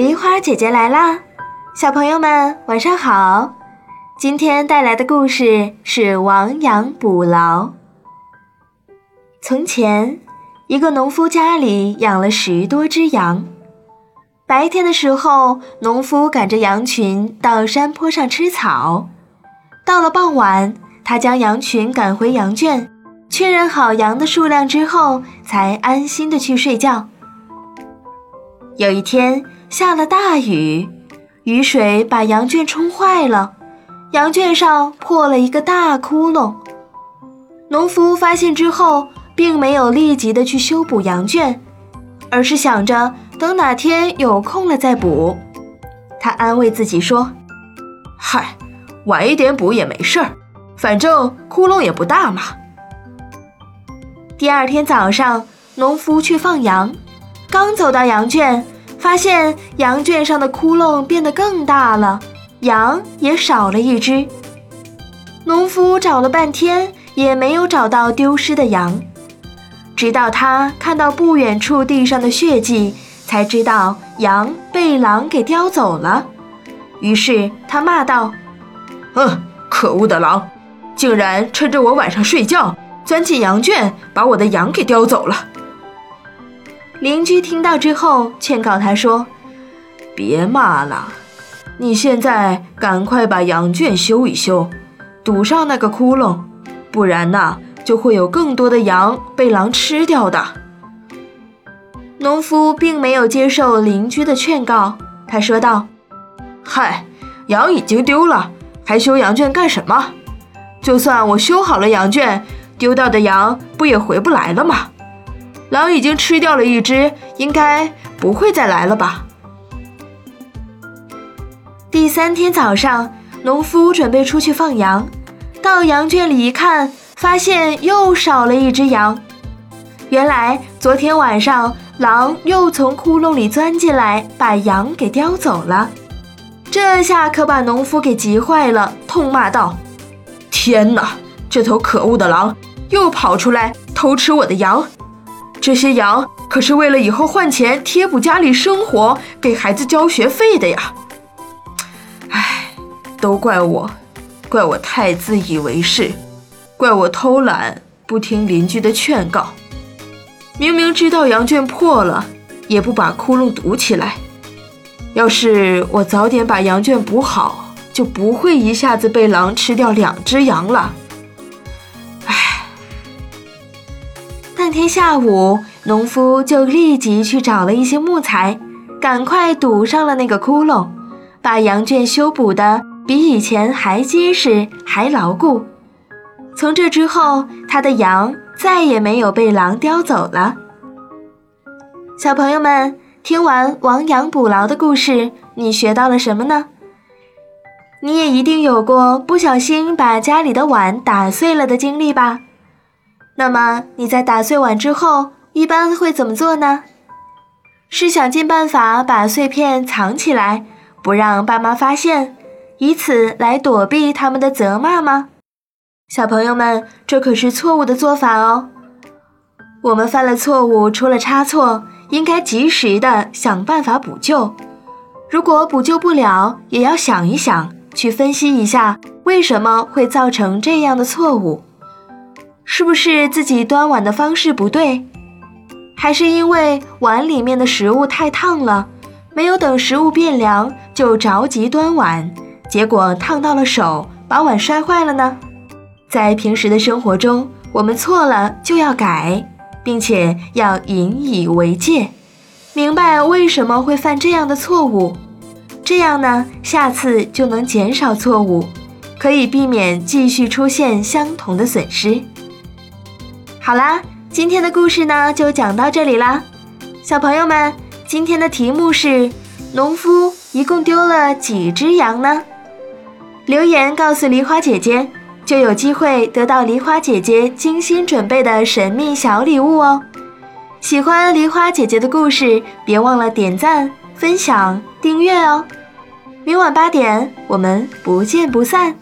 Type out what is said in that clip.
梨花姐姐来啦，小朋友们晚上好。今天带来的故事是亡羊补牢。从前，一个农夫家里养了十多只羊。白天的时候，农夫赶着羊群到山坡上吃草。到了傍晚，他将羊群赶回羊圈，确认好羊的数量之后，才安心的去睡觉。有一天。下了大雨，雨水把羊圈冲坏了，羊圈上破了一个大窟窿。农夫发现之后，并没有立即的去修补羊圈，而是想着等哪天有空了再补。他安慰自己说：“嗨，晚一点补也没事儿，反正窟窿也不大嘛。”第二天早上，农夫去放羊，刚走到羊圈。发现羊圈上的窟窿变得更大了，羊也少了一只。农夫找了半天也没有找到丢失的羊，直到他看到不远处地上的血迹，才知道羊被狼给叼走了。于是他骂道：“嗯，可恶的狼，竟然趁着我晚上睡觉钻进羊圈，把我的羊给叼走了。”邻居听到之后，劝告他说：“别骂了，你现在赶快把羊圈修一修，堵上那个窟窿，不然呢，就会有更多的羊被狼吃掉的。”农夫并没有接受邻居的劝告，他说道：“嗨，羊已经丢了，还修羊圈干什么？就算我修好了羊圈，丢掉的羊不也回不来了吗？”狼已经吃掉了一只，应该不会再来了吧？第三天早上，农夫准备出去放羊，到羊圈里一看，发现又少了一只羊。原来昨天晚上狼又从窟窿里钻进来，把羊给叼走了。这下可把农夫给急坏了，痛骂道：“天哪，这头可恶的狼又跑出来偷吃我的羊！”这些羊可是为了以后换钱贴补家里生活、给孩子交学费的呀！唉，都怪我，怪我太自以为是，怪我偷懒不听邻居的劝告。明明知道羊圈破了，也不把窟窿堵起来。要是我早点把羊圈补好，就不会一下子被狼吃掉两只羊了。那天下午，农夫就立即去找了一些木材，赶快堵上了那个窟窿，把羊圈修补的比以前还结实、还牢固。从这之后，他的羊再也没有被狼叼走了。小朋友们，听完亡羊补牢的故事，你学到了什么呢？你也一定有过不小心把家里的碗打碎了的经历吧？那么你在打碎碗之后，一般会怎么做呢？是想尽办法把碎片藏起来，不让爸妈发现，以此来躲避他们的责骂吗？小朋友们，这可是错误的做法哦。我们犯了错误，出了差错，应该及时的想办法补救。如果补救不了，也要想一想，去分析一下为什么会造成这样的错误。是不是自己端碗的方式不对，还是因为碗里面的食物太烫了，没有等食物变凉就着急端碗，结果烫到了手，把碗摔坏了呢？在平时的生活中，我们错了就要改，并且要引以为戒，明白为什么会犯这样的错误，这样呢，下次就能减少错误，可以避免继续出现相同的损失。好啦，今天的故事呢就讲到这里啦。小朋友们，今天的题目是：农夫一共丢了几只羊呢？留言告诉梨花姐姐，就有机会得到梨花姐姐精心准备的神秘小礼物哦。喜欢梨花姐姐的故事，别忘了点赞、分享、订阅哦。明晚八点，我们不见不散。